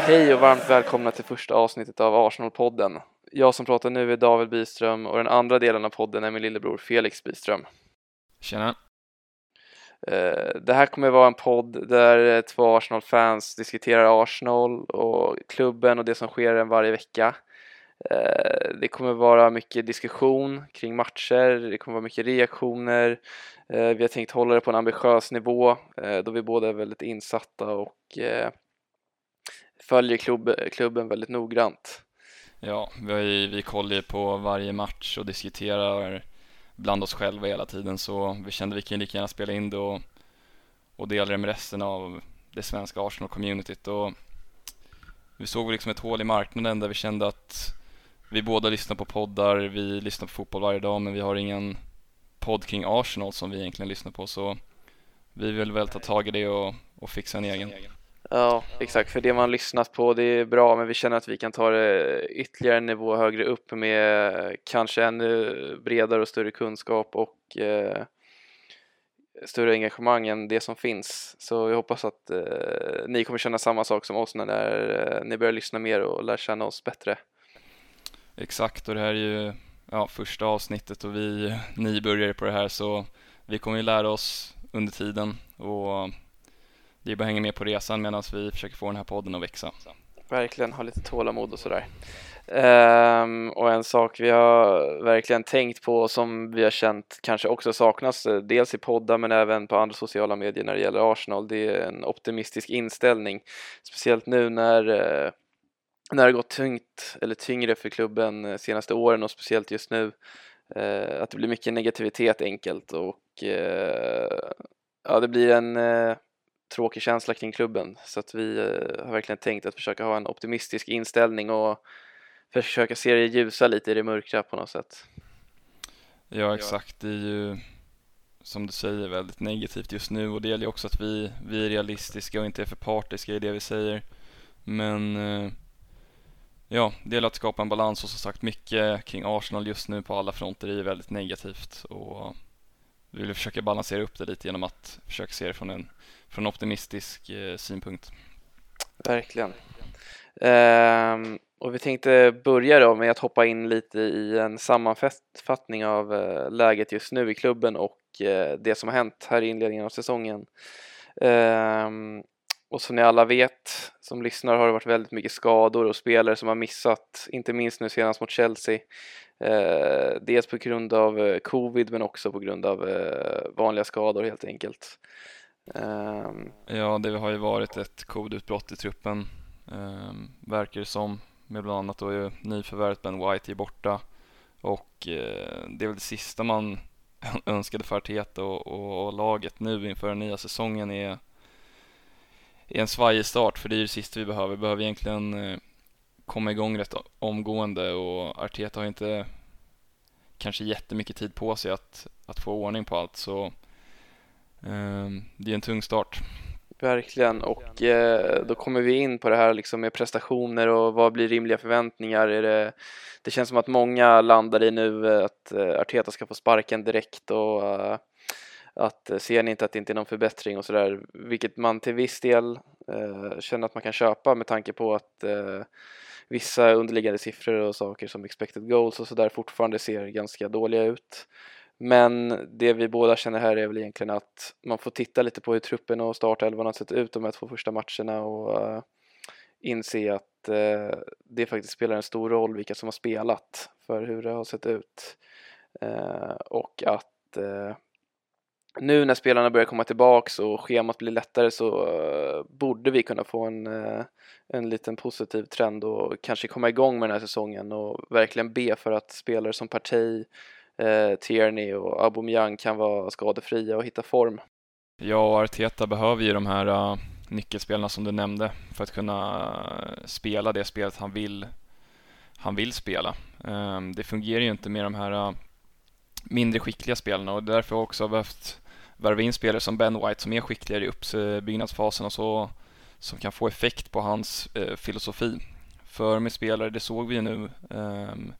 hej och varmt välkomna till första avsnittet av Arsenal-podden. Jag som pratar nu är David Byström och den andra delen av podden är min lillebror Felix Byström. Tjena. Eh, det här kommer vara en podd där två Arsenal-fans diskuterar Arsenal och klubben och det som sker den varje vecka. Eh, det kommer vara mycket diskussion kring matcher, det kommer vara mycket reaktioner. Eh, vi har tänkt hålla det på en ambitiös nivå då vi båda är väldigt insatta och följer klubb, klubben väldigt noggrant. Ja, vi, vi kollar ju på varje match och diskuterar bland oss själva hela tiden så vi kände vi kan lika gärna spela in det och, och dela det med resten av det svenska Arsenal-communityt och vi såg liksom ett hål i marknaden där vi kände att vi båda lyssnar på poddar, vi lyssnar på fotboll varje dag men vi har ingen podd kring Arsenal som vi egentligen lyssnar på så vi vill väl ta tag i det och, och fixa en egen. Ja, exakt. För det man lyssnat på det är bra, men vi känner att vi kan ta det ytterligare en nivå högre upp med eh, kanske ännu bredare och större kunskap och eh, större engagemang än det som finns. Så jag hoppas att eh, ni kommer känna samma sak som oss när eh, ni börjar lyssna mer och lär känna oss bättre. Exakt, och det här är ju ja, första avsnittet och vi nybörjare på det här så vi kommer ju lära oss under tiden och det är bara att hänga med på resan medan vi försöker få den här podden att växa. Verkligen, ha lite tålamod och sådär. Um, och en sak vi har verkligen tänkt på som vi har känt kanske också saknas eh, dels i poddar men även på andra sociala medier när det gäller Arsenal det är en optimistisk inställning speciellt nu när eh, när det gått tungt eller tyngre för klubben de senaste åren och speciellt just nu uh, att det blir mycket negativitet enkelt och ja det blir en tråkig känsla kring klubben. Så att vi eh, har verkligen tänkt att försöka ha en optimistisk inställning och försöka se det ljusa lite i det mörkra på något sätt. Ja exakt, det är ju som du säger väldigt negativt just nu. Och det gäller ju också att vi, vi är realistiska och inte är för partiska i det vi säger. Men eh, ja, det gäller att skapa en balans. Och som sagt mycket kring Arsenal just nu på alla fronter är ju väldigt negativt. Och vi vill försöka balansera upp det lite genom att försöka se det från en från optimistisk eh, synpunkt. Verkligen. Ehm, och vi tänkte börja då med att hoppa in lite i en sammanfattning av eh, läget just nu i klubben och eh, det som har hänt här i inledningen av säsongen. Ehm, och som ni alla vet som lyssnar har det varit väldigt mycket skador och spelare som har missat, inte minst nu senast mot Chelsea. Eh, dels på grund av eh, covid men också på grund av eh, vanliga skador helt enkelt. Um, ja, det har ju varit ett covidutbrott i truppen, um, verkar det som, med bland annat då ju nyförvärvet Ben White är borta. Och uh, det är väl det sista man önskade för Arteta och, och, och, laget nu inför den nya säsongen är, är en svajig start, för det är det sista vi behöver. Vi behöver egentligen uh, komma igång rätt omgående. Och Arteta har inte kanske jättemycket tid på sig att, att få ordning på allt, så Ehm, det är en tung start. Verkligen, och eh, då kommer vi in på det här liksom med prestationer och vad blir rimliga förväntningar? Är det, det känns som att många landar i nu eh, att eh, Arteta ska få sparken direkt och eh, att eh, ser ni inte att det inte är någon förbättring och sådär, vilket man till viss del känner att man kan köpa med tanke på att vissa underliggande siffror och saker som expected goals och sådär fortfarande ser ganska dåliga ut. Men det vi båda känner här är väl egentligen att man får titta lite på hur truppen och startelvan har sett ut de här två första matcherna och uh, inse att uh, det faktiskt spelar en stor roll vilka som har spelat för hur det har sett ut. Uh, och att nu när spelarna börjar komma tillbaks och schemat blir lättare så borde vi kunna få en, en liten positiv trend och kanske komma igång med den här säsongen och verkligen be för att spelare som Partey eh, Tierney och Aubameyang kan vara skadefria och hitta form. Ja, och Arteta behöver ju de här uh, nyckelspelarna som du nämnde för att kunna uh, spela det spelet han vill, han vill spela. Um, det fungerar ju inte med de här uh, mindre skickliga spelarna och därför har också behövt värva in spelare som Ben White som är skickligare i uppbyggnadsfasen och så som kan få effekt på hans eh, filosofi. För med spelare, det såg vi ju nu, um,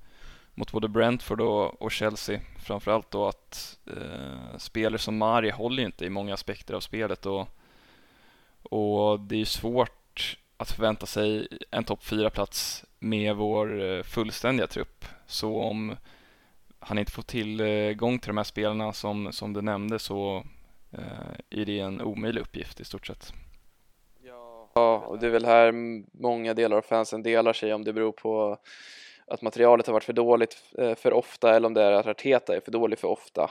mot både Brentford och, och Chelsea framförallt då att eh, spelare som Mari håller inte i många aspekter av spelet och, och det är ju svårt att förvänta sig en topp 4-plats med vår eh, fullständiga trupp. Så om han inte får tillgång eh, till de här spelarna som, som du nämnde så eh, är det en omöjlig uppgift i stort sett. Ja, och det är väl här många delar av fansen delar sig om det beror på att materialet har varit för dåligt eh, för ofta eller om det är att Arteta är för dålig för ofta.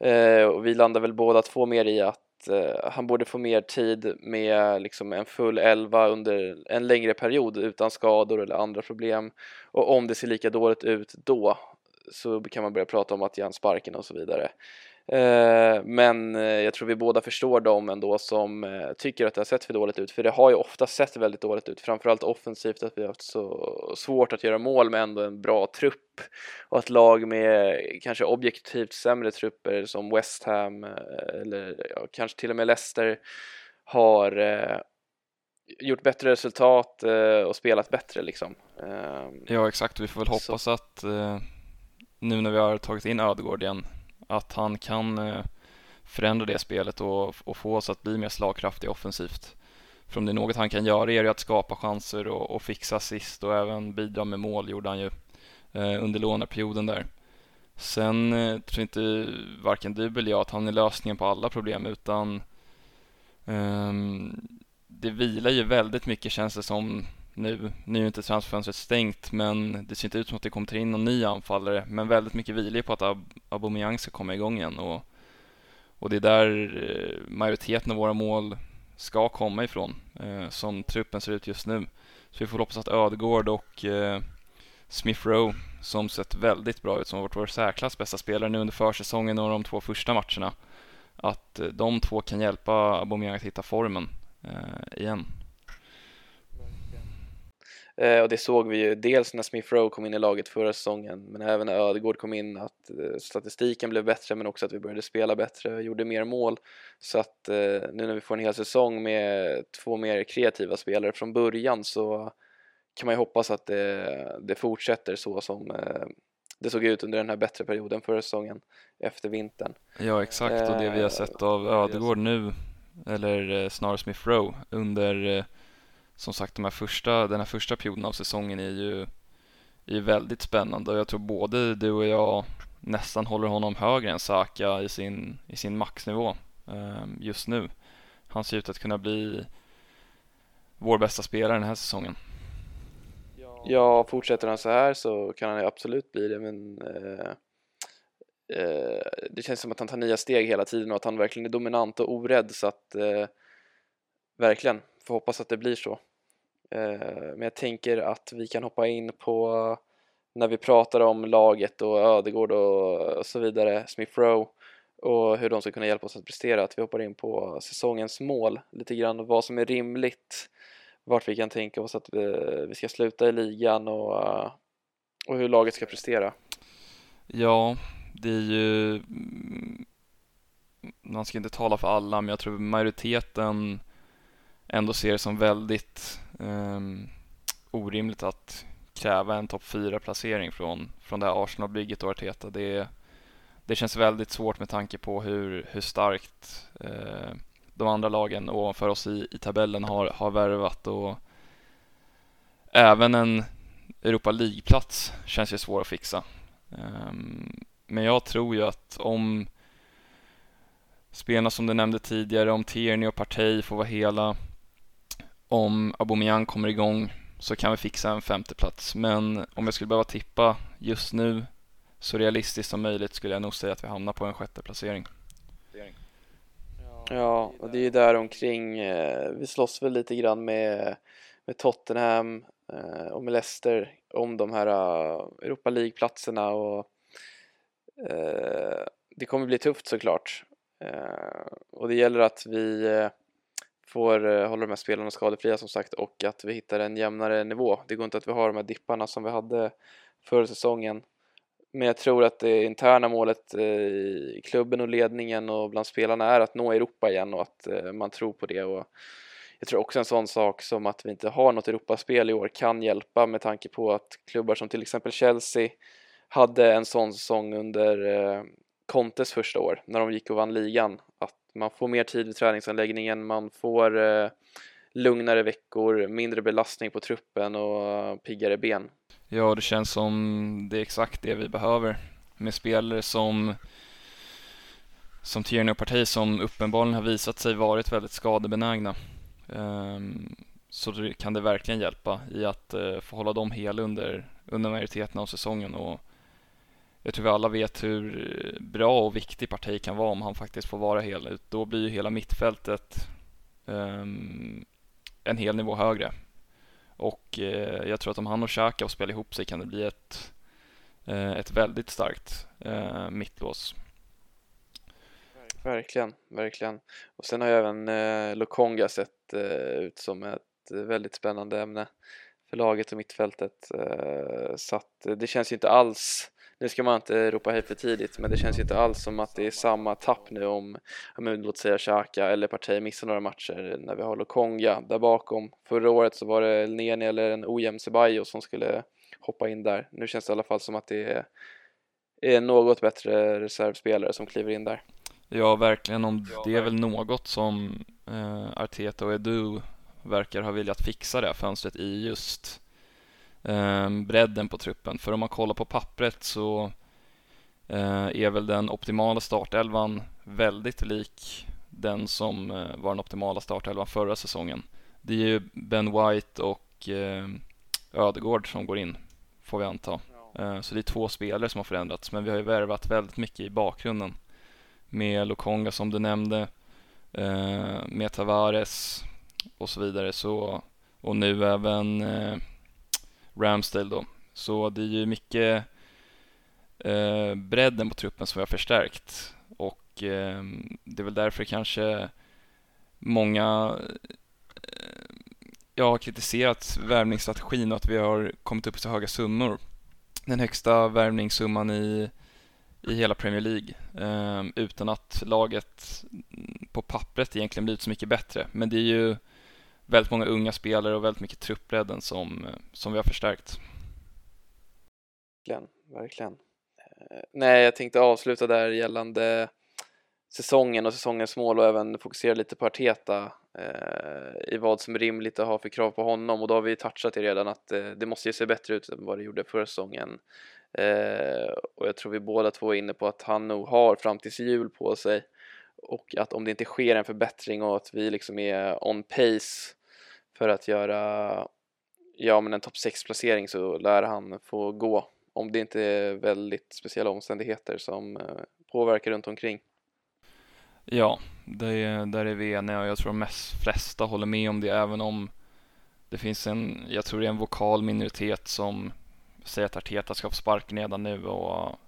Eh, och vi landar väl båda två mer i att eh, han borde få mer tid med liksom en full elva under en längre period utan skador eller andra problem. Och om det ser lika dåligt ut då så kan man börja prata om att ge han sparken och så vidare. Eh, men eh, jag tror vi båda förstår dem ändå som eh, tycker att det har sett för dåligt ut, för det har ju ofta sett väldigt dåligt ut, framförallt offensivt att vi har haft så svårt att göra mål med ändå en bra trupp och att lag med kanske objektivt sämre trupper som West Ham eller ja, kanske till och med Leicester har gjort bättre resultat och spelat bättre liksom. Ehm, ja exakt, vi får väl hoppas så. att nu när vi har tagit in Ödegård igen att han kan eh, förändra det spelet och, och få oss att bli mer slagkraftiga offensivt. För om det är något han kan göra är det att skapa chanser och, och fixa assist och även bidra med mål gjorde han ju eh, under låneperioden där. Sen eh, tror inte varken du eller jag att han är lösningen på alla problem utan eh, det vilar ju väldigt mycket känns det som nu. Nu är inte transferfönstret stängt men det ser inte ut som att det kommer in någon ny anfallare. Men väldigt mycket vilar på att Ab Aubameyang ska komma igång igen och, och det är där eh, majoriteten av våra mål ska komma ifrån eh, som truppen ser ut just nu. Så vi får hoppas att Ödegård och eh, Smith Rowe som sett väldigt bra ut, som har varit vår särklass bästa spelare nu under försäsongen och de två första matcherna. Att eh, de två kan hjälpa Aubameyang att hitta formen eh, igen. Eh, och det såg vi ju dels när Smith Rowe kom in i laget förra säsongen men även när Ödegård kom in att eh, statistiken blev bättre men också att vi började spela bättre och gjorde mer mål. Så att eh, nu när vi får en hel säsong med två mer kreativa spelare från början så kan man ju hoppas att det, det fortsätter så som det såg ut under den här bättre perioden förra säsongen efter vintern. Ja exakt och det vi har sett av Ödegård nu eller snarare Smith Rowe under som sagt de här första, den här första perioden av säsongen är ju, är väldigt spännande och jag tror både du och jag nästan håller honom högre än Saka i sin, i sin maxnivå eh, just nu. Han ser ut att kunna bli vår bästa spelare den här säsongen. Ja, fortsätter han så här så kan han absolut bli det men eh, eh, det känns som att han tar nya steg hela tiden och att han verkligen är dominant och orädd så att eh, verkligen får hoppas att det blir så. Eh, men jag tänker att vi kan hoppa in på när vi pratar om laget och Ödegård och så vidare, Smith Rowe och hur de ska kunna hjälpa oss att prestera, att vi hoppar in på säsongens mål, lite grann vad som är rimligt, vart vi kan tänka oss att eh, vi ska sluta i ligan och, eh, och hur laget ska prestera. Ja, det är ju mm, man ska inte tala för alla, men jag tror majoriteten ändå ser det som väldigt um, orimligt att kräva en topp 4-placering från, från det här Arsenal-bygget och Arteta. Det, det känns väldigt svårt med tanke på hur, hur starkt eh, de andra lagen ovanför oss i, i tabellen har, har värvat och även en Europa League-plats känns ju svår att fixa. Um, men jag tror ju att om spelarna som du nämnde tidigare, om Tierney och Partey får vara hela om Aubameyang kommer igång så kan vi fixa en femteplats. Men om jag skulle behöva tippa just nu så realistiskt som möjligt skulle jag nog säga att vi hamnar på en sjätte placering. Ja, och det är ju där omkring. Eh, vi slåss väl lite grann med, med Tottenham eh, och med Leicester om de här eh, Europa League-platserna och det kommer bli tufft såklart. Och det gäller att vi får eh, hålla de här spelarna skadefria som sagt och att vi hittar en jämnare nivå. Det går inte att vi har de här dipparna som vi hade förra säsongen. Men jag tror att det interna målet eh, i klubben och ledningen och bland spelarna är att nå Europa igen och att eh, man tror på det. Och jag tror också en sån sak som att vi inte har något Europaspel i år kan hjälpa med tanke på att klubbar som till exempel Chelsea hade en sån säsong under eh, Contes första år när de gick och vann ligan. Att man får mer tid vid träningsanläggningen, man får eh, lugnare veckor, mindre belastning på truppen och piggare ben. Ja, det känns som det är exakt det vi behöver med spelare som som Tierney och Parti som uppenbarligen har visat sig varit väldigt skadebenägna. Um, så kan det verkligen hjälpa i att uh, få hålla dem hela under, under majoriteten av säsongen och jag tror vi alla vet hur bra och viktig Parti kan vara om han faktiskt får vara hel. Då blir ju hela mittfältet um, en hel nivå högre. Och uh, jag tror att om han och Xhaka spelar ihop sig kan det bli ett, uh, ett väldigt starkt eh, mittlås. Verkligen, verkligen. Och sen har ju även eh, Lokonga sett ut som ett väldigt spännande ämne för laget och mittfältet. Så att det känns ju inte alls, nu ska man inte ropa hej för tidigt, men det känns ju inte alls som att det är samma tapp nu om, låt säga Xhaka eller Partey missar några matcher när vi har Lokonga där bakom. Förra året så var det Neni eller en ojämn Ceballos som skulle hoppa in där. Nu känns det i alla fall som att det är, är något bättre reservspelare som kliver in där. Ja, verkligen. Om det är väl något som eh, Arteta och Edu verkar ha velat fixa det här fönstret i just bredden på truppen. För om man kollar på pappret så eh, är väl den optimala startelvan väldigt lik den som eh, var den optimala startelvan förra säsongen. Det är ju Ben White och eh, Ödegård som går in, får vi anta. Så det är två spelare som har förändrats, men vi har ju värvat väldigt mycket i bakgrunden med Lokonga som du nämnde, med Tavares och så vidare. Så, och nu även Ramsdale då. Så det är ju mycket eh, bredden på truppen som vi har förstärkt och eh, det är väl därför kanske många eh, jag har kritiserat värvningsstrategin och att vi har kommit upp i så höga summor. Den högsta värvningssumman i i hela Premier League eh, utan att laget på pappret egentligen blivit så mycket bättre. Men det är ju väldigt många unga spelare och väldigt mycket truppbredden som, eh, som vi har förstärkt. Verkligen, verkligen. Eh, nej, jag tänkte avsluta där gällande säsongen och säsongens mål och även fokusera lite på Arteta eh, i vad som är rimligt att ha för krav på honom och då har vi touchat det redan att eh, det måste ju se bättre ut än vad det gjorde förra säsongen. Eh, och jag tror vi båda två är inne på att han nog har fram tills jul på sig och att om det inte sker en förbättring och att vi liksom är on pace för att göra ja men en topp 6 placering så lär han få gå om det inte är väldigt speciella omständigheter som eh, påverkar runt omkring. Ja, det är, där är vi eniga och jag tror de flesta håller med om det även om det finns en, jag tror det är en vokal minoritet som säger att Arteta ska få sparken redan nu och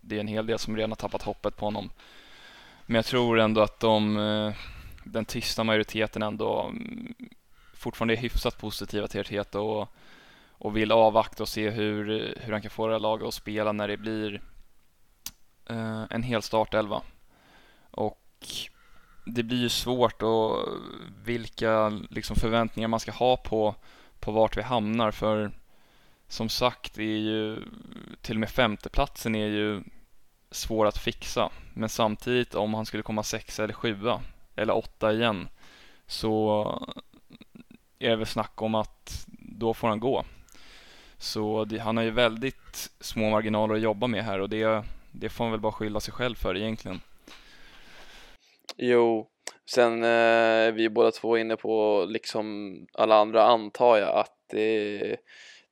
det är en hel del som redan har tappat hoppet på honom. Men jag tror ändå att de, eh, den tysta majoriteten ändå mm, fortfarande är hyfsat positiva till Arteta och, och vill avvakta och se hur, hur han kan få det här laget att spela när det blir eh, en hel startelva. Och det blir ju svårt och vilka liksom förväntningar man ska ha på, på vart vi hamnar för som sagt är ju till och med femteplatsen är ju svår att fixa. Men samtidigt om han skulle komma sexa eller sjua eller åtta igen så är det väl snack om att då får han gå. Så det, han har ju väldigt små marginaler att jobba med här och det, det får han väl bara skylla sig själv för egentligen. Jo, sen eh, är vi båda två inne på, liksom alla andra antar jag, att det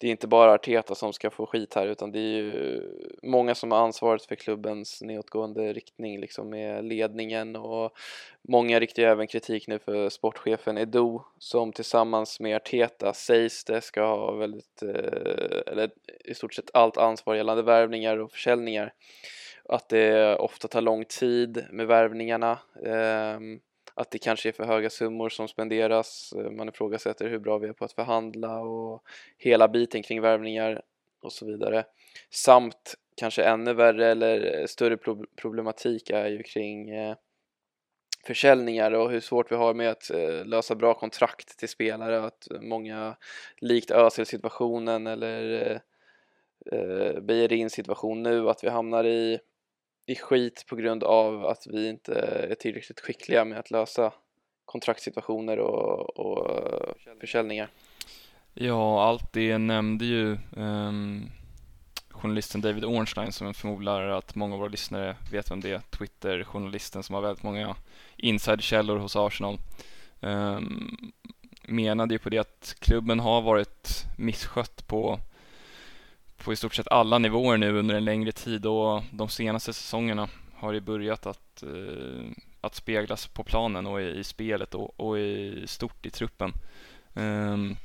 det är inte bara Arteta som ska få skit här utan det är ju många som har ansvaret för klubbens nedåtgående riktning liksom med ledningen och många riktar även kritik nu för sportchefen Edo som tillsammans med Arteta sägs det ska ha väldigt, eh, eller i stort sett allt ansvar gällande värvningar och försäljningar. Att det ofta tar lång tid med värvningarna. Um, att det kanske är för höga summor som spenderas. Eh, man ifrågasätter hur bra vi är på att förhandla och hela biten kring värvningar och så vidare. Samt kanske ännu värre eller eh, större problematik är ju kring eh, försäljningar och hur svårt vi har med att lösa bra kontrakt till spelare. Att många, likt Özil-situationen eller Beijerin situation nu, att vi hamnar i i skit på grund av att vi inte är tillräckligt skickliga med att lösa kontraktssituationer och, och försäljningar. Ja, allt det nämnde ju um, journalisten David Ornstein som jag förmodar att många av våra lyssnare vet vem det är. Twitter-journalisten som har väldigt många insiderkällor hos Arsenal. Um, menade ju på det att klubben har varit misskött på, på i stort sett alla nivåer nu under en längre tid och de senaste säsongerna har det börjat att, eh, att speglas på planen och i, i spelet och, och, i stort i truppen. Um,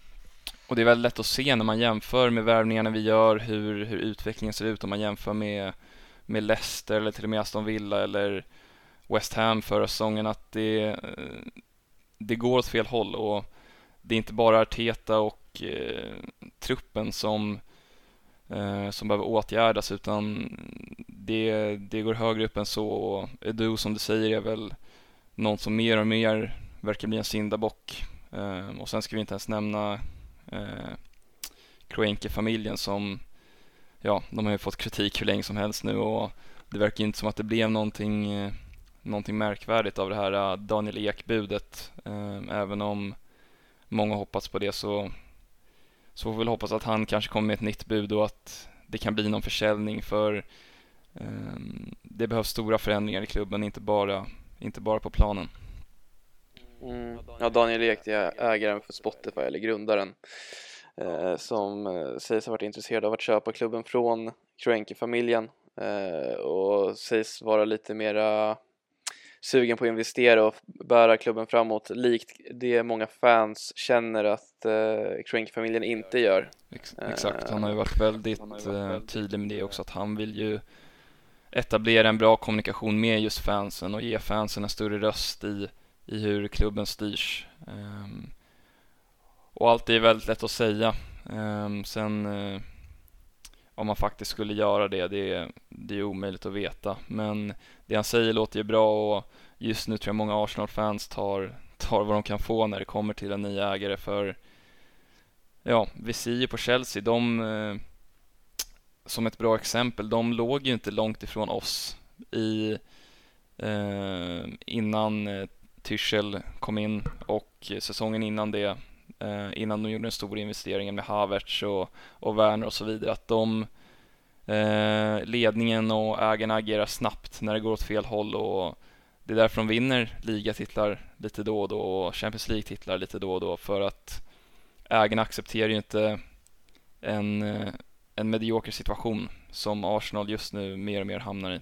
och det är väldigt lätt att se när man jämför med värvningarna vi gör hur, hur utvecklingen ser ut om man jämför med, med Leicester eller till och med Aston Villa eller West Ham förra säsongen att det, eh, det går åt fel håll och det är inte bara Arteta och eh, truppen som, eh, Eh, som behöver åtgärdas utan det, det går högre upp än så. Och Edu som du säger är väl någon som mer och mer verkar bli en syndabock. Eh, och sen ska vi inte ens nämna eh, Kroenke-familjen som, ja, de har ju fått kritik hur länge som helst nu. Och det verkar inte som att det blev någonting, eh, någonting märkvärdigt av det här eh, Daniel Ek-budet. Eh, även om många hoppats på det så, så får vi väl hoppas att han kanske kommer med ett nytt bud och att det kan bli någon försäljning för um, det behövs stora förändringar i klubben, inte bara, inte bara på planen. Mm. Ja, Daniel Ek är ägaren för Spotify, eller grundaren, eh, som eh, sägs ha varit intresserad av att köpa klubben från Kroenke-familjen eh, och sägs vara lite mera sugen på att investera och bära klubben framåt likt det många fans känner att eh, Kroenke-familjen inte gör. Exakt, han har ju varit väldigt eh, tydlig med det också att han vill ju etablera en bra kommunikation med just fansen och ge fansen en större röst i i hur klubben styrs. Um, och allt är väldigt lätt att säga. Um, sen uh, om man faktiskt skulle göra det, det det är omöjligt att veta. Men det han säger låter ju bra och just nu tror jag många Arsenal-fans tar, tar vad de kan få när det kommer till en ny ägare för ja, vi ser ju på Chelsea, de eh, som ett bra exempel, de låg ju inte långt ifrån oss i eh, innan eh, Tyschel kom in och säsongen innan det, eh, innan de gjorde den stora investeringen med Havertz och, och Werner och så vidare, att de eh, ledningen och ägarna agerar snabbt när det går åt fel håll och det är därför de vinner ligatitlar lite då och då och Champions League-titlar lite då och då för att ägarna accepterar ju inte en, eh, en medioker situation som Arsenal just nu mer och mer hamnar i.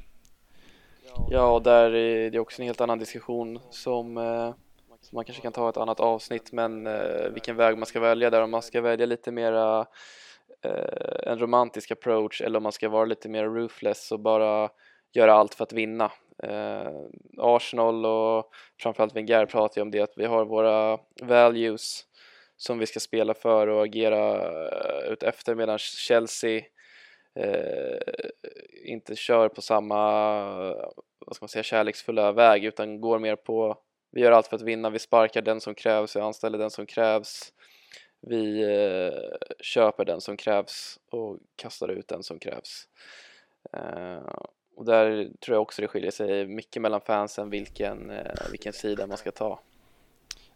Ja, och där är det också en helt annan diskussion som, eh, som man kanske kan ta ett annat avsnitt, men eh, vilken väg man ska välja där, om man ska välja lite mera eh, en romantisk approach eller om man ska vara lite mer ruthless och bara göra allt för att vinna. Eh, Arsenal och framförallt Wenger pratar ju om det att vi har våra values som vi ska spela för och agera utefter ut efter medan Chelsea eh, inte kör på samma vad ska man säga, kärleksfulla väg utan går mer på vi gör allt för att vinna, vi sparkar den som krävs, vi anställer den som krävs vi eh, köper den som krävs och kastar ut den som krävs. Eh, och där tror jag också det skiljer sig mycket mellan fansen vilken, eh, vilken sida man ska ta.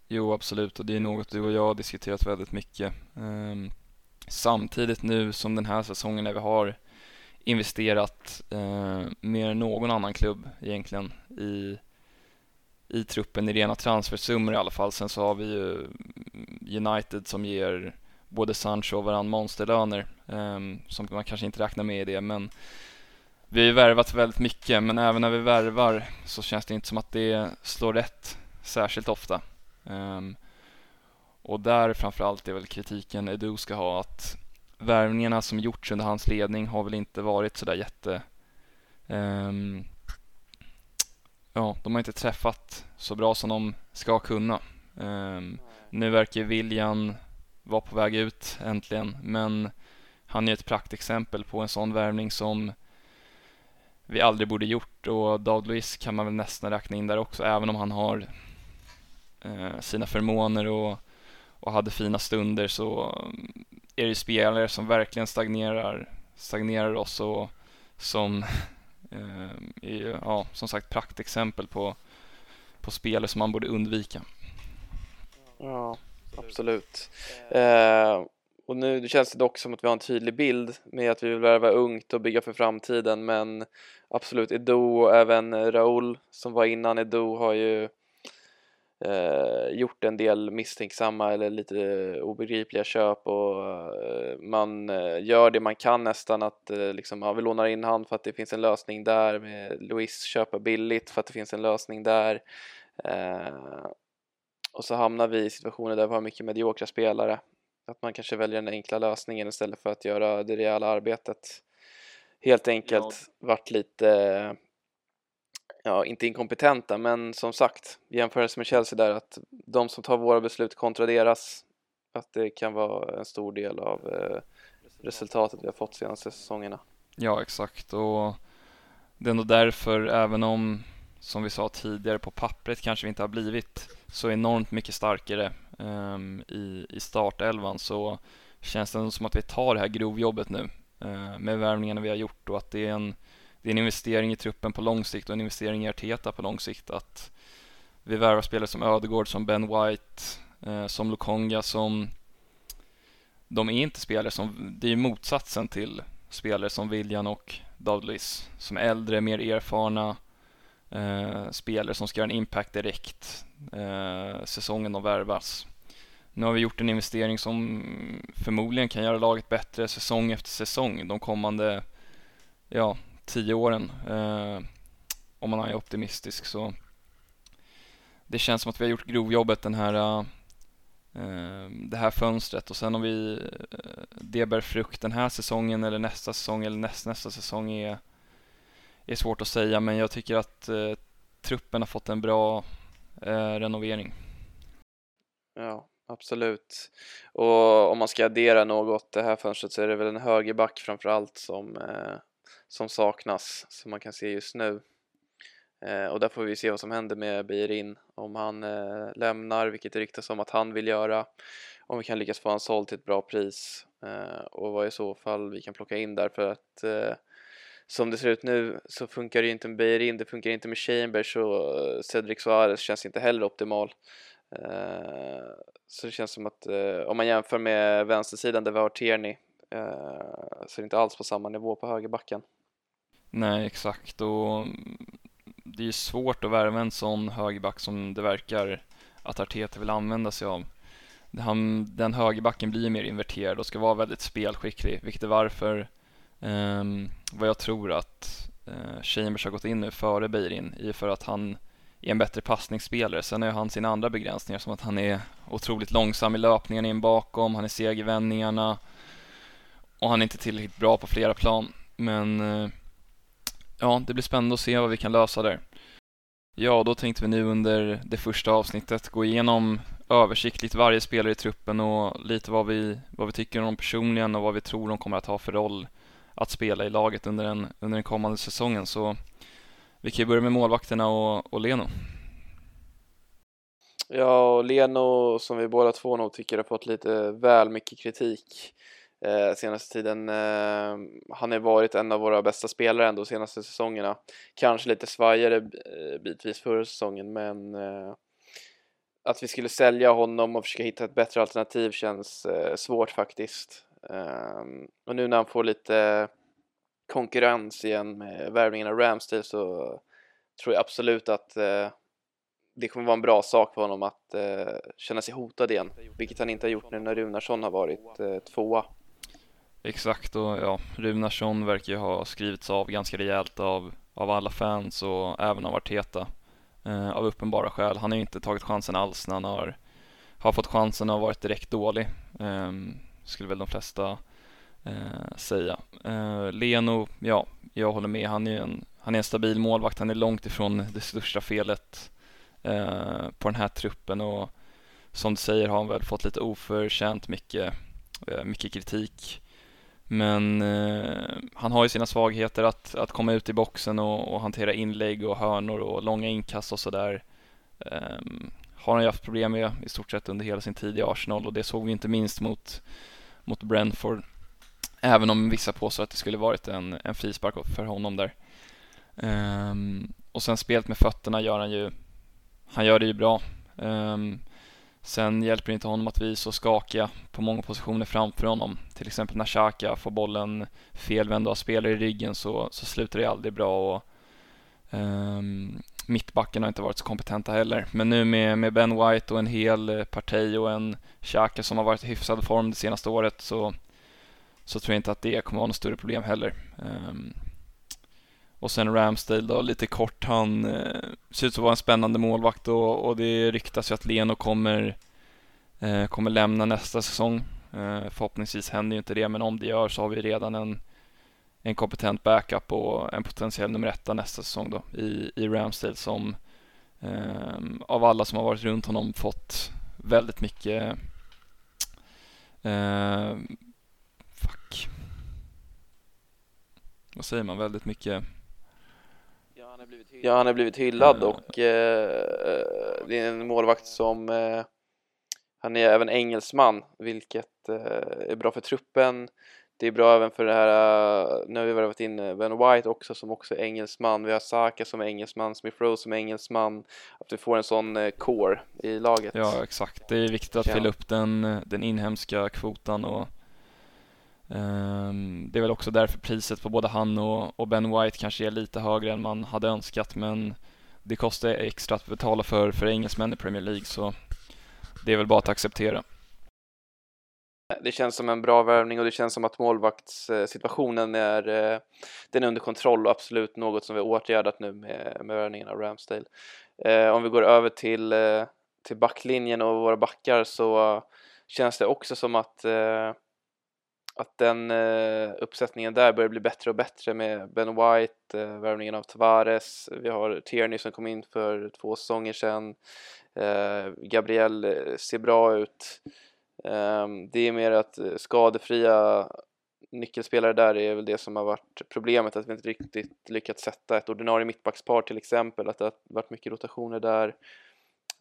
Jo absolut. Och det är något du och jag har diskuterat väldigt mycket. Ehm, samtidigt nu som den här säsongen när vi har investerat eh, mer än någon annan klubb egentligen i, i truppen i rena transfersummor i alla fall. Sen så har vi ju United som ger både Sancho och varann monsterlöner eh, som man kanske inte räknar med i det men vi har ju värvat väldigt mycket men även när vi värvar så känns det inte som att det slår rätt särskilt ofta. Um, och där framförallt är väl kritiken Edu ska ha att värvningarna som gjorts under hans ledning har väl inte varit sådär jätte um, Ja, de har inte träffat så bra som de ska kunna. Um, nu verkar William vara på väg ut äntligen, men han är ett praktexempel på en sån värvning som vi aldrig borde gjort och David Luiz kan man väl nästan räkna in där också, även om han har uh, sina förmåner och och hade fina stunder så mm, är det ju spelare som verkligen stagnerar, stagnerar oss och som eh, är ja, som sagt praktexempel på, på spelare som man borde undvika. Ja, absolut. Eh, och nu känns det dock som att vi har en tydlig bild med att vi vill värva ungt och bygga för framtiden men absolut Edo och även Raul som var innan Edo har ju eh, gjort en del misstänksamma eller lite obegripliga köp och eh, man eh, gör det man kan nästan att eh, liksom, ja, vi lånar in han för att det finns en lösning där med Luis köpa billigt för att det finns en lösning där. Eh, och så hamnar vi i situationer där vi har mycket mediokra spelare. Att man kanske väljer den enkla lösningen istället för att göra det rejäla arbetet. Helt enkelt ja. varit lite ja, inte inkompetenta, men som sagt, jämförelse med Chelsea där, att de som tar våra beslut kontra deras, att det kan vara en stor del av eh, resultatet vi har fått senaste säsongerna. Ja, exakt, och det är nog därför, även om, som vi sa tidigare, på pappret kanske vi inte har blivit så enormt mycket starkare um, i, i startelvan, så känns det som att vi tar det här grovjobbet nu uh, med värvningarna vi har gjort och att det är en det är en investering i truppen på lång sikt och en investering i Arteta på lång sikt att vi värvar spelare som Ödegård, som Ben White, eh, som Lukonga, som de är inte spelare som, det är motsatsen till spelare som William och Douglas, som är äldre, mer erfarna eh, spelare som ska göra en impact direkt eh, säsongen de värvas. Nu har vi gjort en investering som förmodligen kan göra laget bättre säsong efter säsong de kommande ja, tio åren eh, om man är optimistisk så det känns som att vi har gjort grovjobbet den här eh, det här fönstret och sen om vi eh, det bär frukt den här säsongen eller nästa säsong eller näst, nästa säsong är, är svårt att säga men jag tycker att eh, truppen har fått en bra eh, renovering. Ja, absolut. Och om man ska addera något det här fönstret så är det väl en högerback framförallt som eh, som saknas som man kan se just nu. Eh, och där får vi se vad som händer med Beirin om han eh, lämnar, vilket det ryktas om att han vill göra. Om vi kan lyckas få han såld till ett bra pris eh, och vad i så fall vi kan plocka in där för att eh, som det ser ut nu så funkar det ju inte med Beirin, det funkar inte med Chambers och eh, Cedric Suarez känns inte heller optimal. Eh, så det känns som att eh, om man jämför med vänstersidan där vi har Tierney eh, så är det inte alls på samma nivå på högerbacken. Nej, exakt och det är ju svårt att värva en sån högerback som det verkar att Arteta vill använda sig av. Han, den högerbacken blir mer inverterad och ska vara väldigt spelskicklig, vilket är varför um, vad jag tror att uh, Chambers har gått in nu före Beirin i för att han är en bättre passningsspelare. Sen har han sina andra begränsningar som att han är otroligt långsam i löpningarna in bakom, han är seg i vändningarna och han är inte tillräckligt bra på flera plan. Men uh, ja, det blir spännande att se vad vi kan lösa där. Ja, då tänkte vi nu under det första avsnittet gå igenom översiktligt varje spelare i truppen och lite vad vi, vad vi tycker om dem personligen och vad vi tror de kommer att ha för roll att spela i laget under den, under den kommande säsongen. Så vi kan ju börja med målvakterna och, och Leno. Ja, och Leno som vi båda två nog tycker har fått lite väl mycket kritik eh, senaste tiden. Eh, han har varit en av våra bästa spelare ändå senaste säsongerna. Kanske lite svajare eh, bitvis förra säsongen men eh, att vi skulle sälja honom och försöka hitta ett bättre alternativ känns eh, svårt faktiskt. Ehm, och nu när han får lite konkurrens igen med värvningen av Ramsdale så tror jag absolut att eh, det kommer vara en bra sak för honom att eh, känna sig hotad igen, vilket han inte har gjort nu när Runarsson har varit eh, tvåa. Exakt och ja, Runarsson verkar ju ha skrivits av ganska rejält av, av alla fans och även av Arteta eh, av uppenbara skäl. Han har ju inte tagit chansen alls när han har, har fått chansen och varit direkt dålig. Eh, skulle väl de flesta eh, säga. Eh, Leno, ja, jag håller med. Han är en, han är en stabil målvakt. Han är långt ifrån det största felet eh, på den här truppen och som du säger har han väl fått lite oförtjänt mycket, eh, mycket kritik men eh, han har ju sina svagheter att, att komma ut i boxen och, och hantera inlägg och hörnor och långa inkast och sådär. Eh, har han ju haft problem med i stort sett under hela sin tid i Arsenal och det såg vi inte minst mot, mot Brentford. Även om vissa påstår att det skulle varit en, en frispark för honom där. Eh, och sen spelet med fötterna gör han ju, han gör det ju bra. Ehm, Sen hjälper det inte honom att vi är så skakiga på många positioner framför honom. Till exempel när Xhaka får bollen felvänd och har spelare i ryggen så, så slutar det aldrig bra. Och, um, mittbacken har inte varit så kompetenta heller. Men nu med, med Ben White och en hel eh, parti och en Xhaka som har varit i hyfsad form det senaste året så, så tror jag inte att det kommer vara något större problem heller. Um, och sen Ramsdale då, lite kort, han eh, ser ut att vara en spännande målvakt och, och det ryktas ju att Leno kommer, eh, kommer lämna nästa säsong. Eh, förhoppningsvis händer ju inte det, men om det gör så har vi redan en, en kompetent backup och en potentiell nummer etta nästa säsong då i, i Ramsdale som eh, av alla som har varit runt honom fått väldigt mycket eh, fuck vad säger man, väldigt mycket han har blivit hyllad och eh, det är en målvakt som eh, han är även engelsman, vilket eh, är bra för truppen. Det är bra även för det här, nu har vi varit in Ben White också som också är engelsman. Vi har Saka som är engelsman, Smith Rowe som är engelsman. Att vi får en sån eh, core i laget. Ja, exakt. Det är viktigt att fylla upp den, den inhemska kvotan och Ehm, det är väl också därför priset på både han och, Ben White kanske är lite högre än man hade önskat men det kostar extra att betala för, för engelsmän i Premier League så det är väl bara att acceptera. Det känns som en bra värvning och det känns som att målvaktssituationen är, eh, den är under kontroll och absolut något som vi har åtgärdat nu med, med värvningen av Ramsdale. Eh, om vi går över till, eh, till backlinjen och våra backar så känns det också som att att den eh, uppsättningen där börjar bli bättre och bättre med Ben White, eh, värvningen av Tavares, vi har Tierney som kom in för två säsonger sedan, eh, Gabriel eh, ser bra ut. Eh, det är mer att eh, skadefria nyckelspelare där är väl det som har varit problemet, att vi inte riktigt lyckats sätta ett ordinarie mittbackspar till exempel, att det har varit mycket rotationer där.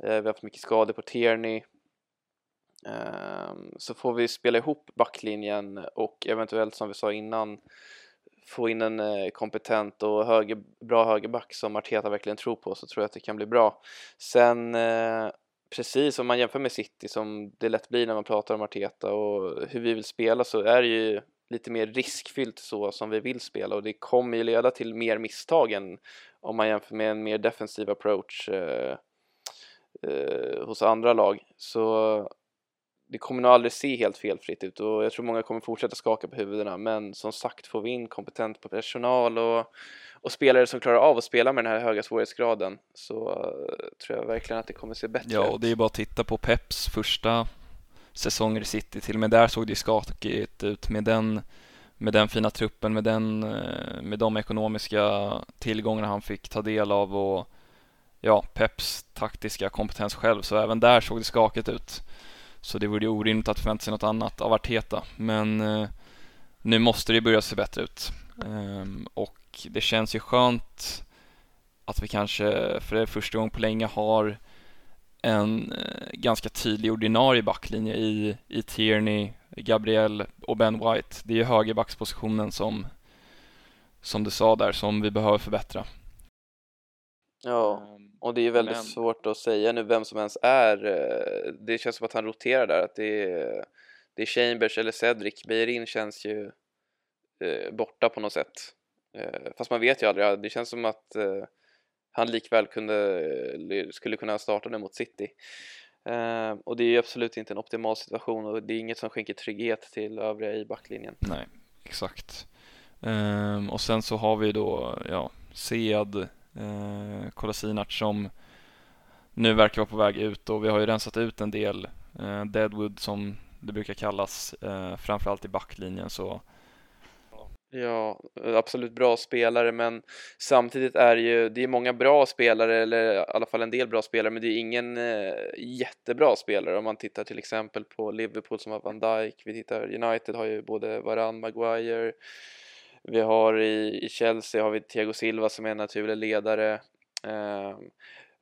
Eh, vi har haft mycket skador på Tierney Ehm, så får vi spela ihop backlinjen och eventuellt som vi sa innan få in en eh, kompetent och höger, bra högerback som Arteta verkligen tror på så tror jag att det kan bli bra. Sen eh, precis om man jämför med City som det lätt blir när man pratar om Arteta och hur vi vill spela så är det ju lite mer riskfyllt så som vi vill spela och det kommer ju leda till mer misstag än om man jämför med en mer defensiv approach eh, eh, hos andra lag. Så det kommer nog aldrig se helt felfritt ut och jag tror många kommer fortsätta skaka på huvudena men som sagt får vi in kompetent personal och, och spelare som klarar av att spela med den här höga svårighetsgraden så uh, tror jag verkligen att det kommer se bättre ut. Ja, och det är bara att titta på Peps första säsonger i City, till och med där såg det skakigt ut med den med den fina truppen, med, den, eh, med de ekonomiska tillgångarna han fick ta del av och ja, Peps taktiska kompetens själv, så även där såg det skakigt ut. Så det vore ju orimligt att förvänta sig något annat av Arteta. Men eh, nu måste det börja se bättre ut. Um, och det känns ju skönt att vi kanske för det första gången på länge har en eh, ganska tydlig ordinarie backlinje i, i Tierney, Gabriel och Ben White. Det är ju högerbackspositionen som, som du sa där, som vi behöver förbättra. Ja, ehm, och det är väldigt Men... svårt att säga nu vem som ens är. Eh, det känns som att han roterar där, att det är, det är Chambers eller Cedric. Beirin känns ju eh, borta på något sätt. Eh, fast man vet ju aldrig, det känns som att eh, han likväl kunde, skulle kunna starta nu mot City. Och det är ju absolut inte en optimal situation och det är inget som skänker trygghet till övriga i backlinjen. Nej, exakt. Ehm, och sen så har vi då, ja, Sead eh, Kolasinac som nu verkar vara på väg ut och vi har ju rensat ut en del eh, Deadwood som det brukar kallas, eh, framförallt i backlinjen så Ja, absolut bra spelare men samtidigt är det ju, det är många bra spelare eller i alla fall en del bra spelare men det är ingen eh, jättebra spelare. Om man tittar till exempel på Liverpool som har Van Dijk, vi tittar United har ju både Varan, Maguire, vi har i, i Chelsea har vi Thiago Silva som är en naturlig ledare. Ehm,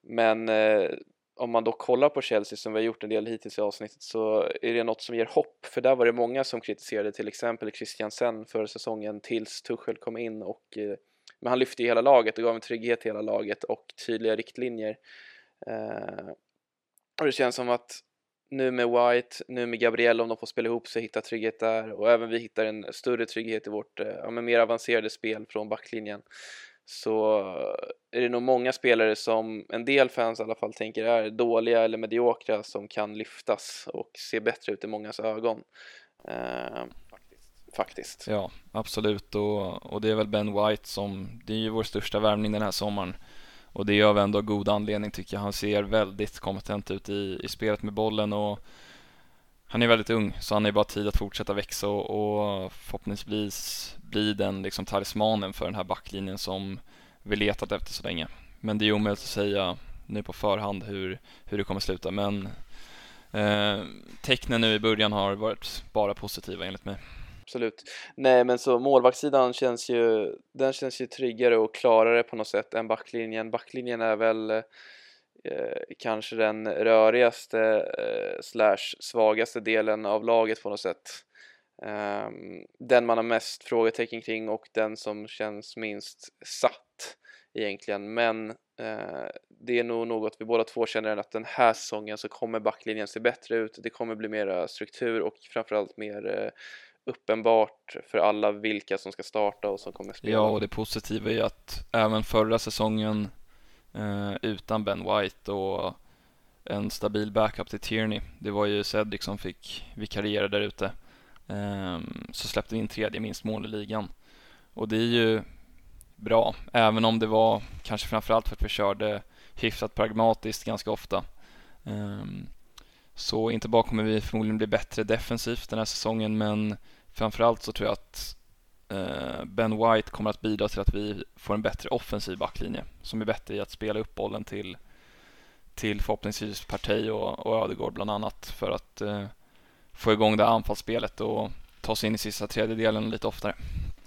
men eh, om man då kollar på Chelsea som vi har gjort en del hittills i avsnittet så är det något som ger hopp för där var det många som kritiserade till exempel Christiansen för säsongen tills Tuchel kom in och eh, men han lyfte ju hela laget och gav en trygghet till hela laget och tydliga riktlinjer. Eh, och det känns som att nu med White, nu med Gabriel om de får spela ihop sig, hitta trygghet där och även vi hittar en större trygghet i vårt eh, ja, mer avancerade spel från backlinjen så eh, är det nog många spelare som en del fans i alla fall tänker är dåliga eller mediokra som kan lyftas och se bättre ut i mångas ögon. Eh, faktiskt. Ja, absolut och, och det är väl Ben White som, det är ju vår största värvning den här sommaren och det gör vi ändå god anledning tycker jag. Han ser väldigt kompetent ut i, i spelet med bollen och han är väldigt ung så han har ju bara tid att fortsätta växa och, och förhoppningsvis bli den liksom talismanen för den här backlinjen som vi letat efter så länge. Men det är omöjligt att säga nu på förhand hur, hur det kommer sluta men eh, tecknen nu i början har varit bara positiva enligt mig. Absolut. Nej men så målvaktssidan känns ju, den känns ju tryggare och klarare på något sätt än backlinjen. Backlinjen är väl eh, kanske den rörigaste eh, slash svagaste delen av laget på något sätt. Eh, den man har mest frågetecken kring och den som känns minst satt egentligen. Men eh, det är nog något vi båda två känner att den här säsongen så kommer backlinjen se bättre ut. Det kommer bli mera struktur och framförallt mer eh, uppenbart för alla vilka som ska starta och som kommer spela. Ja, och det positiva är att även förra säsongen eh, utan Ben White och en stabil backup till Tierney, det var ju Cedric som fick vikariera där ute, eh, så släppte vi in tredje minst mål i ligan. Och det är ju bra, även om det var kanske framförallt för att vi körde hyfsat pragmatiskt ganska ofta. Eh, så inte bara kommer vi förmodligen bli bättre defensivt den här säsongen men framförallt så tror jag att eh, Ben White kommer att bidra till att vi får en bättre offensiv backlinje som är bättre i att spela upp bollen till, till förhoppningsvis Partey och, och Ödegård bland annat för att eh, få igång det anfallsspelet och ta sig in i sista tredjedelen lite oftare.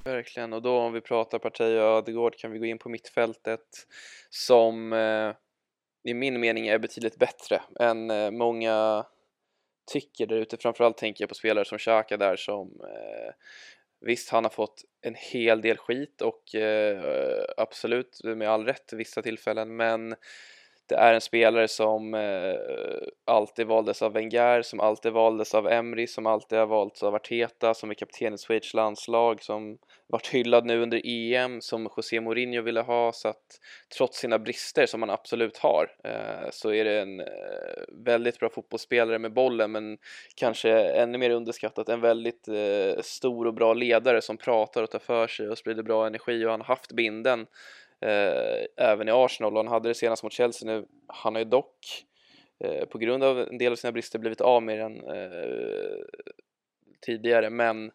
Verkligen, och då om vi pratar Partey och Ödegård kan vi gå in på mittfältet som eh, i min mening är betydligt bättre än eh, många tycker där ute. Framförallt tänker jag på spelare som Xhaka där som eh, Visst, han har fått en hel del skit och eh, absolut med all rätt vissa tillfällen, men det är en spelare som eh, alltid valdes av Wenger, som alltid valdes av Emry, som alltid har valts av Arteta, som är kapten i Schweiz landslag, som varit hyllad nu under EM, som José Mourinho ville ha, så att trots sina brister som han absolut har eh, så är det en eh, väldigt bra fotbollsspelare med bollen, men kanske ännu mer underskattat, en väldigt eh, stor och bra ledare som pratar och tar för sig och sprider bra energi och han har haft binden. Eh, även i Arsenal och han hade det senast mot Chelsea nu. Han har ju dock eh, på grund av en del av sina brister blivit av med den eh, tidigare men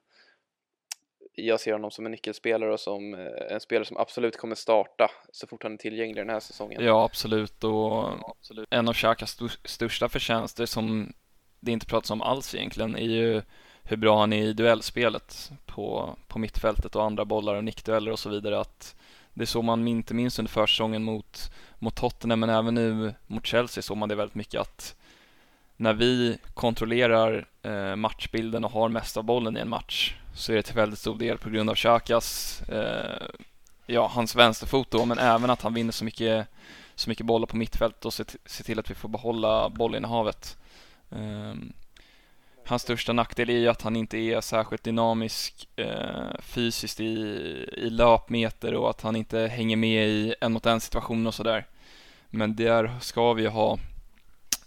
jag ser honom som en nyckelspelare och som eh, en spelare som absolut kommer starta så fort han är tillgänglig den här säsongen. Ja, absolut och absolut. en av Xhakas största förtjänster som det inte pratas om alls egentligen är ju hur bra han är i duellspelet på, på mittfältet och andra bollar och nickdueller och så vidare. Att det såg man inte minst under försäsongen mot, mot Tottenham men även nu mot Chelsea såg man det väldigt mycket att när vi kontrollerar eh, matchbilden och har mest av bollen i en match så är det till väldigt stor del på grund av Xhakas, eh, ja hans vänsterfot då, men även att han vinner så mycket, så mycket bollar på mittfält och ser, ser till att vi får behålla bollinnehavet. Eh, Hans största nackdel är ju att han inte är särskilt dynamisk eh, fysiskt i, i löpmeter och att han inte hänger med i en mot en situation och sådär. Men där ska vi ju ha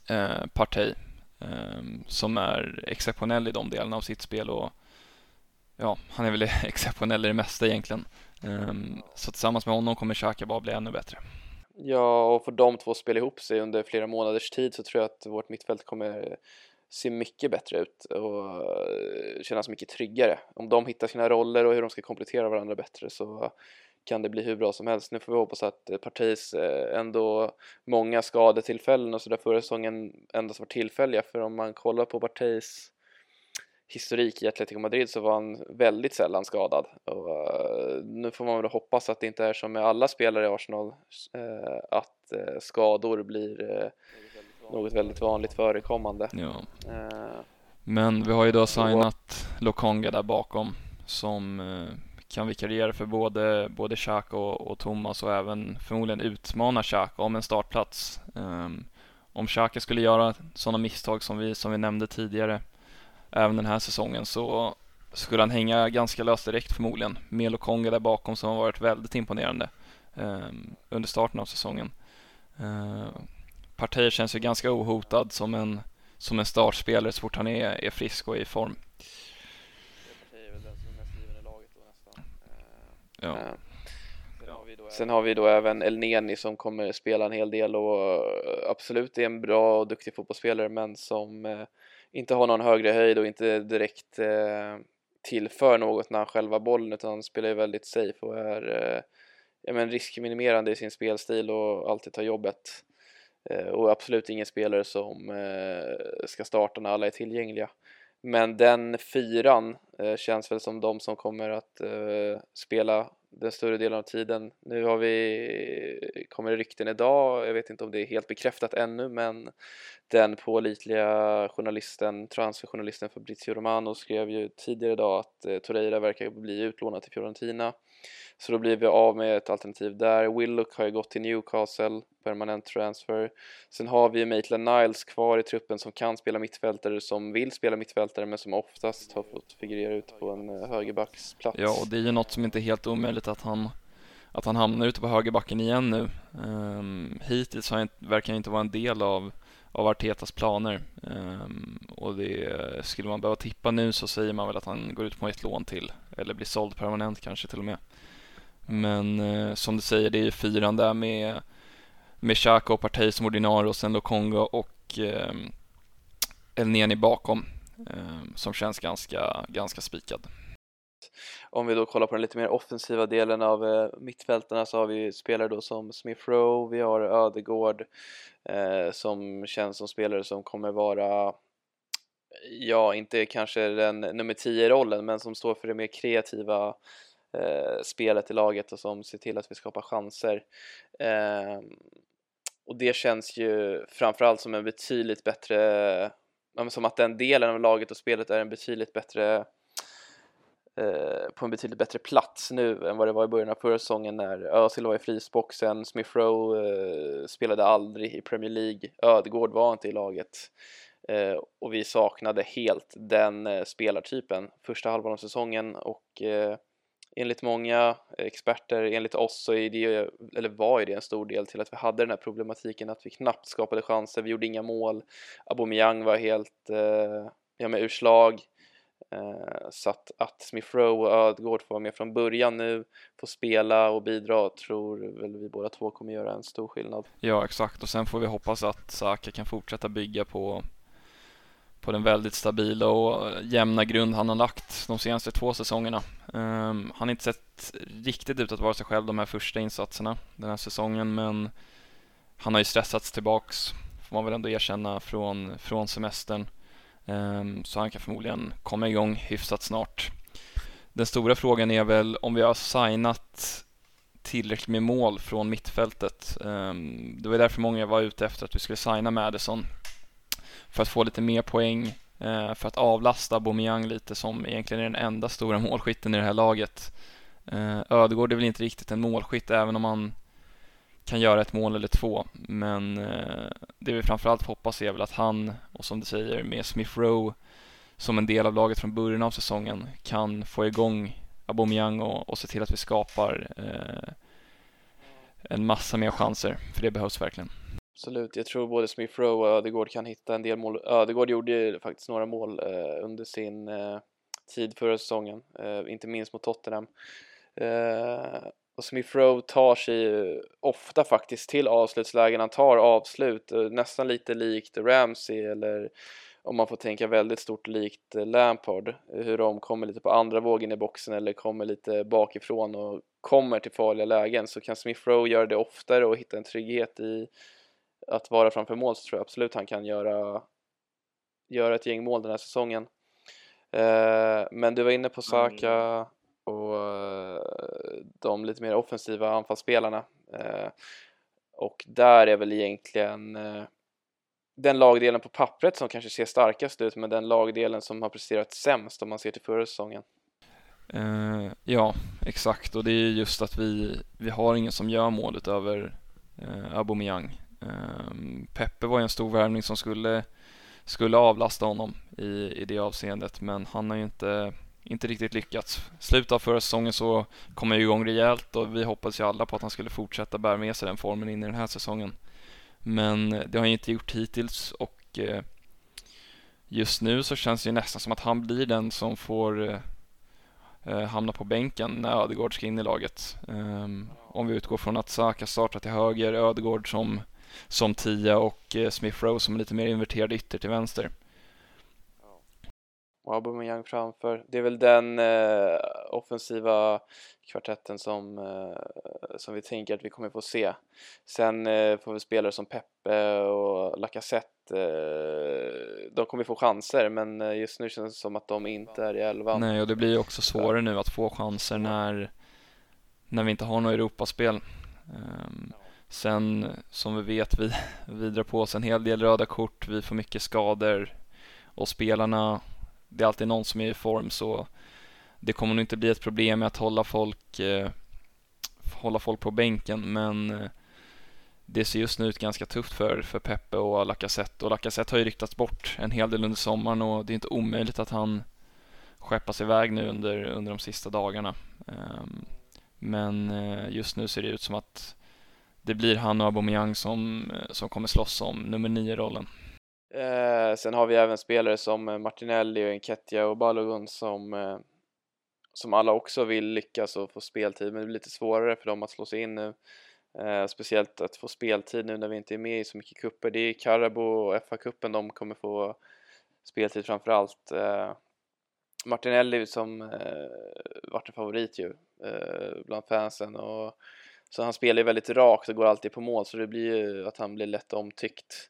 eh, Partey eh, som är exceptionell i de delarna av sitt spel och ja, han är väl exceptionell i det mesta egentligen. Eh, så tillsammans med honom kommer Xhaka bara bli ännu bättre. Ja, och för de två spela ihop sig under flera månaders tid så tror jag att vårt mittfält kommer se mycket bättre ut och eh, kännas mycket tryggare. Om de hittar sina roller och hur de ska komplettera varandra bättre så kan det bli hur bra som helst. Nu får vi hoppas att eh, Partis eh, ändå många skadetillfällen och sådär förra säsongen endast var tillfälliga för om man kollar på Partis historik i Atletico Madrid så var han väldigt sällan skadad och nu får man väl hoppas att det inte är som med alla spelare i Arsenal att skador blir något väldigt vanligt förekommande. Ja. Uh, Men vi har ju då signat Lokonga där bakom som uh, kan vikariera för både, både Xhaka och, och, Thomas och även förmodligen utmana Xhaka om en startplats. Um, om Xhaka skulle göra sådana misstag som vi, som vi nämnde tidigare även den här säsongen så skulle han hänga ganska löst direkt förmodligen. Med Lokonga där bakom som har varit väldigt imponerande eh, under starten av säsongen. Eh, Partey känns ju ganska ohotad som en, som en startspelare så fort han är, är frisk och är i form. Ja. Eh, sen har vi då även El Neni som kommer spela en hel del och absolut är en bra och duktig fotbollsspelare men som eh, inte har någon högre höjd och inte direkt eh, tillför något när han själva bollen utan han spelar ju väldigt safe och är ja, men riskminimerande i sin spelstil och alltid tar jobbet. Eh, och absolut ingen spelare som eh, ska starta när alla är tillgängliga. Men den fyran eh, känns väl som de som kommer att spela den större delen av tiden. Nu har vi, kommer det rykten idag, jag vet inte om det är helt bekräftat ännu, men den pålitliga journalisten, transferjournalisten Fabrizio Romano skrev ju tidigare idag att Torreira verkar bli utlånad till Fiorentina. Så då blir vi av med ett alternativ där. Willock har ju gått till Newcastle, permanent transfer. Sen har vi Maitland Niles kvar i truppen som kan spela mittfältare, som vill spela mittfältare men som oftast har fått figurera ut på en eh, högerbacksplats. Ja, och det är ju något som inte är helt omöjligt att han att han hamnar ute på högerbacken igen nu. Um, hittills har han, verkar han inte vara en del av, av Artetas planer. Um, och det, skulle man behöva tippa nu så säger man väl att han går ut på ett lån till, eller blir såld permanent kanske till och med. Men eh, som du säger, det är ju fyran där med, med Xhaka och Partey som ordinarie och sen Lokonga och eh, Elneni bakom eh, som känns ganska, ganska spikad. Om vi då kollar på den lite mer offensiva delen av eh, mittfältarna så har vi spelare då som Smith Rowe, vi har Ödegård eh, som känns som spelare som kommer vara ja, inte kanske den nummer 10-rollen men som står för det mer kreativa eh, spelet i laget och som ser till att vi skapar chanser. Eh, och det känns ju framförallt som en betydligt bättre, som att den delen av laget och spelet är en betydligt bättre eh, på en betydligt bättre plats nu än vad det var i början av förra säsongen när Özil var i frysboxen, Smith Rowe eh, spelade aldrig i Premier League, Ödegård var inte i laget eh, och vi saknade helt den eh, spelartypen första halvan av säsongen och eh, enligt många experter, enligt oss så är det, eller var det en stor del till att vi hade den här problematiken att vi knappt skapade chanser, vi gjorde inga mål, Aubameyang var helt eh, ja, med urslag. Eh, så att, att Smith Rowe och Ödegård får vara med från början nu, få spela och bidra tror väl vi båda två kommer göra en stor skillnad. Ja exakt. Och sen får vi hoppas att Saka kan fortsätta bygga på på den väldigt stabila och jämna grund han har lagt de senaste två säsongerna. Um, han har inte sett riktigt ut att vara sig själv de här första insatserna den här säsongen men han har ju stressats tillbaks får man väl ändå erkänna från, från semestern. Um, så han kan förmodligen komma igång hyfsat snart. Den stora frågan är väl om vi har signat tillräckligt med mål från mittfältet. Um, det var därför många var ute efter att vi skulle signa Madison för att få lite mer poäng, eh, för att avlasta Aubameyang lite som egentligen är den enda stora målskytten i det här laget. Eh, Ödegård är väl inte riktigt en målskytt även om han kan göra ett mål eller två, men eh, det vi framförallt hoppas är väl att han, och som du säger med Smith Rowe som en del av laget från början av säsongen kan få igång Aubameyang och, och se till att vi skapar eh, en massa mer chanser, för det behövs verkligen. Absolut, jag tror både Smith Rowe och Ödegård kan hitta en del mål. Ödegård gjorde ju faktiskt några mål eh, under sin eh, tid förra säsongen, eh, inte minst mot Tottenham. Eh, och Smith Rowe tar sig ofta faktiskt till avslutslägen, han tar avslut, eh, nästan lite likt Ramsey eller om man får tänka väldigt stort likt eh, Lampard, hur de kommer lite på andra vågen i boxen eller kommer lite bakifrån och kommer till farliga lägen så kan Smith Rowe göra det oftare och hitta en trygghet i att vara framför mål så tror jag absolut han kan göra, göra ett gäng mål den här säsongen. Eh, men du var inne på Saka och eh, de lite mer offensiva anfallsspelarna. Eh, och där är väl egentligen eh, den lagdelen på pappret som kanske ser starkast ut men den lagdelen som har presterat sämst om man ser till förra säsongen. Uh, ja, exakt och det är just att vi, vi har ingen som gör mål utöver uh, Aubameyang Um, Ehm, Peppe var ju en stor värvning som skulle, skulle avlasta honom i, i det avseendet men han har ju inte, inte riktigt lyckats. Slutet av förra säsongen så kom han igång rejält och vi hoppades ju alla på att han skulle fortsätta bära med sig den formen in i den här säsongen. Men det har han inte gjort hittills och eh, just nu så känns det ju nästan som att han blir den som får eh, eh, hamna på bänken när Ödegård ska in i laget. Ehm, om vi utgår från att Saka startar till höger, Ödegård som, som tia och eh, Smith Rowe som lite mer inverterad ytter till vänster. Och Aubameyang framför. Det är väl den eh, offensiva kvartetten som, eh, som vi tänker att vi kommer få se. Sen eh, får vi spelare som Peppe och Lacazette, eh, de kommer få chanser men eh, just nu känns det som att de inte är i elvan. Nej, och det blir också svårare nu att få chanser när, när vi inte har något Europaspel. Um, sen som vi vet, vi, vi drar på oss en hel del röda kort, vi får mycket skador och spelarna det är alltid någon som är i form så det kommer nog inte bli ett problem med att hålla folk, eh, hålla folk på bänken men eh, det ser just nu ut ganska tufft för, för Peppe och Lacazette och Lacazette har ju ryktats bort en hel del under sommaren och det är inte omöjligt att han skeppas iväg nu under, under de sista dagarna. Um, men eh, just nu ser det ut som att det blir han och Aubameyang som, eh, som kommer slåss om nummer nio-rollen. Eh, sen har vi även spelare som eh, Martinelli och Enketia och Balogun som, eh, som alla också vill lyckas och få speltid men det blir lite svårare för dem att slå sig in nu. Eh, speciellt att få speltid nu när vi inte är med i så mycket kupper. Det är Karabo och FA-cupen de kommer få speltid framför allt. Eh, Martinelli som eh, varit en favorit ju eh, bland fansen och så han spelar ju väldigt rakt och går alltid på mål så det blir ju att han blir lätt omtyckt.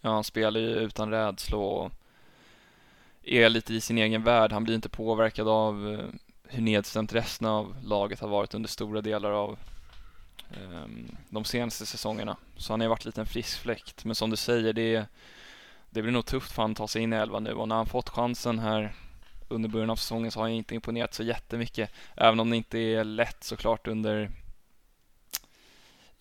Ja, han spelar ju utan rädsla och är lite i sin egen värld. Han blir inte påverkad av eh, hur nedstämt resten av laget har varit under stora delar av um, de senaste säsongerna. Så han har ju varit lite en frisk fläkt. Men som du säger, det, det blir nog tufft för honom att ta sig in i elva nu och när han fått chansen här under början av säsongen så har han inte imponerat så jättemycket. Även om det inte är lätt såklart under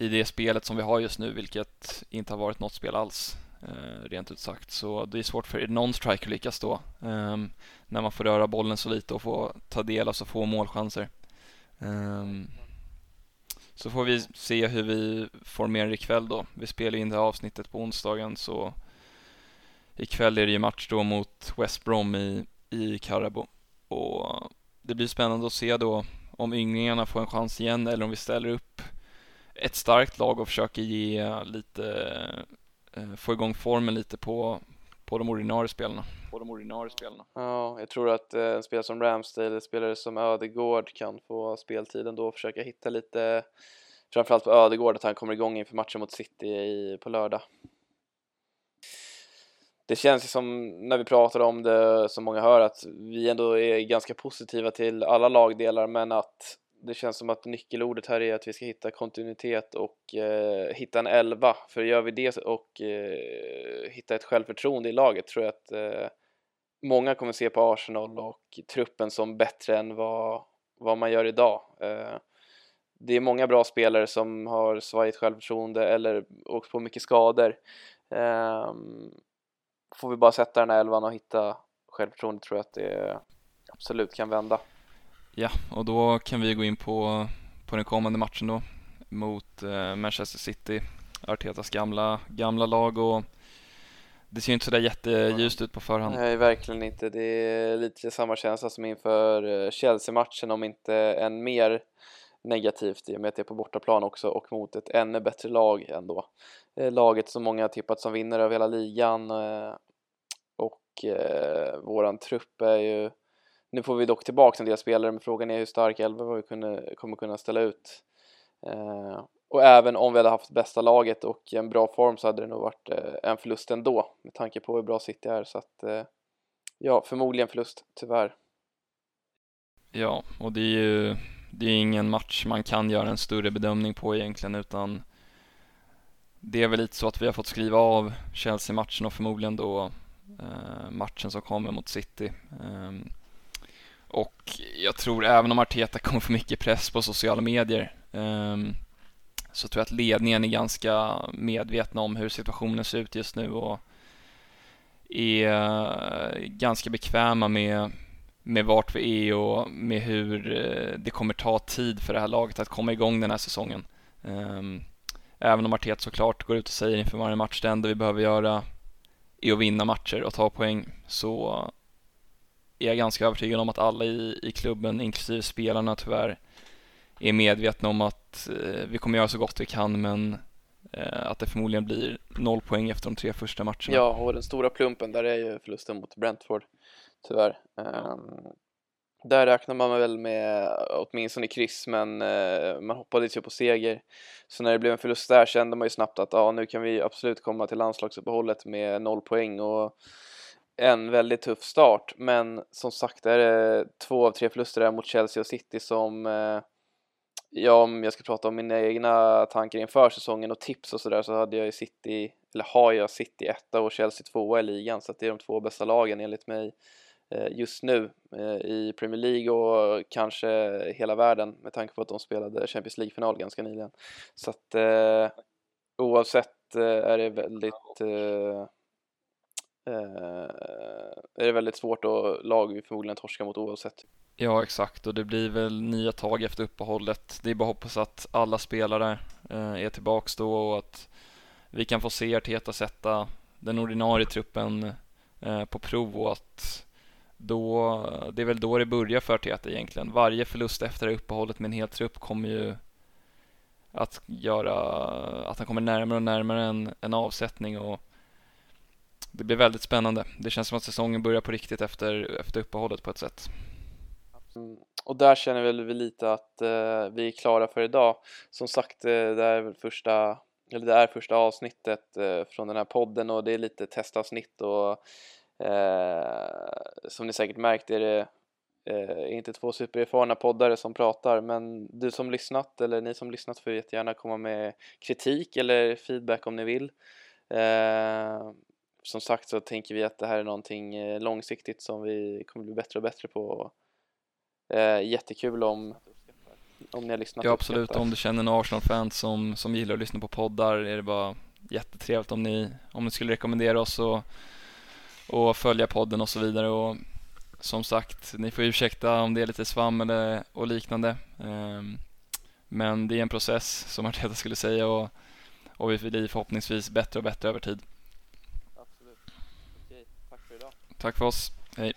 i det spelet som vi har just nu, vilket inte har varit något spel alls. Eh, rent ut sagt. Så det är svårt för någon striker att lyckas då ehm, när man får röra bollen så lite och få ta del av så få målchanser. Ehm, så får vi se hur vi formerar ikväll då. Vi spelar in det här avsnittet på onsdagen så ikväll är det ju match då mot West Brom i, i Karabo och det blir spännande att se då om ynglingarna får en chans igen eller om vi ställer upp ett starkt lag och försöker ge lite Eh, få igång formen lite på, på de ordinarie spelarna. På de ordinarie spelarna. Ja, jag tror att eh, en spelare som Ramsdale, spelare som Ödegård kan få speltiden då och försöka hitta lite, framförallt på Ödegård, att han kommer igång inför matchen mot City i, på lördag. Det känns som när vi pratar om det, som många hör, att vi ändå är ganska positiva till alla lagdelar men att det känns som att nyckelordet här är att vi ska hitta kontinuitet och eh, hitta en elva. För gör vi det och eh, hitta ett självförtroende i laget tror jag att eh, många kommer se på Arsenal och truppen som bättre än vad, vad man gör idag. Eh, det är många bra spelare som har svajigt självförtroende eller åkt på mycket skador. Ehm, får vi bara sätta den här elvan och hitta självförtroende tror jag att det absolut kan vända. Ja, och då kan vi gå in på, på den kommande matchen då mot eh, Manchester City, Artetas gamla, gamla lag och det ser ju inte sådär jätteljust ut på förhand. Nej, verkligen inte. Det är lite samma känsla som inför eh, Chelsea-matchen, om inte än mer negativt i och med att det är på bortaplan också och mot ett ännu bättre lag ändå. Eh, laget som många har tippat som vinnare av hela ligan eh, och våran trupp är ju nu får vi dock tillbaka en del spelare, men frågan är hur stark elva vi kunde, kommer kunna ställa ut. Eh, och även om vi hade haft bästa laget och en bra form så hade det nog varit eh, en förlust ändå med tanke på hur bra City är. Så att, eh, ja, förmodligen förlust, tyvärr. Ja, och det är ju det är ingen match man kan göra en större bedömning på egentligen utan det är väl lite så att vi har fått skriva av Chelsea-matchen och förmodligen då eh, matchen som kommer mot City. Ehm, jag tror även om Arteta kommer få mycket press på sociala medier um, så tror jag att ledningen är ganska medvetna om hur situationen ser ut just nu och är eh, ganska bekväma med, med vart vi är och med hur eh, det kommer ta tid för det här laget att komma igång den här säsongen. Um, även om Arteta såklart går ut och säger inför varje match det enda vi behöver göra är att vinna matcher och ta poäng så är jag ganska övertygad om att alla i, i klubben, inklusive spelarna tyvärr, är medvetna om att eh, vi kommer göra så gott vi kan men eh, att det förmodligen blir noll poäng efter de tre första matcherna. Ja, och den stora plumpen där är ju förlusten mot Brentford, tyvärr. Um, där räknar man väl med åtminstone kryss, men uh, man hoppades ju på seger. Så när det blev en förlust där kände man ju snabbt att ja, nu kan vi absolut komma till landslagsuppehållet med noll poäng och en väldigt tuff start. Men som sagt är det två av tre förluster där mot Chelsea och City som eh, ja, om jag ska prata om mina egna tankar inför säsongen och tips och sådär så hade jag ju City, eller har jag City etta och Chelsea tvåa i ligan så att det är de två bästa lagen enligt mig eh, just nu eh, i Premier League och kanske hela världen med tanke på att de spelade Champions League-final ganska nyligen. Så att eh, oavsett eh, är det väldigt eh, Eh, är det väldigt svårt och lag förmodligen torska mot oavsett. Ja, exakt och det blir väl nya tag efter uppehållet. Det är bara att hoppas att alla spelare eh, är tillbaks då och att vi kan få se Arteta sätta den ordinarie truppen eh, på prov och att då, det är väl då det börjar för Arteta egentligen. Varje förlust efter uppehållet med en hel trupp kommer ju att göra att han kommer närmare och närmare en, en avsättning och det blir väldigt spännande. Det känns som att säsongen börjar på riktigt efter, efter uppehållet på ett sätt. Mm, och där känner väl vi lite att eh, vi är klara för idag. Som sagt, eh, det är väl första eller det är första avsnittet eh, från den här podden och det är lite testavsnitt och eh, som ni säkert märkt är det eh, inte två supererfarna poddare som pratar men du som lyssnat eller ni som lyssnat får jättegärna komma med kritik eller feedback om ni vill. Eh, som sagt så tänker vi att det här är någonting eh, långsiktigt som vi kommer bli bättre och bättre på Eh, jättekul om, om ni har lyssnat. Ja absolut, om du känner en Arsenal-fan som, som gillar att lyssna på poddar är det bara jättetrevligt om ni, om ni skulle rekommendera oss och, och följa podden och så vidare. Och som sagt, ni får ursäkta om det är lite svammel och liknande. Um, men det är en process som Arteta skulle säga och, och vi blir förhoppningsvis bättre och bättre över tid. Absolut. Okej, tack för idag. Tack för oss. Hej.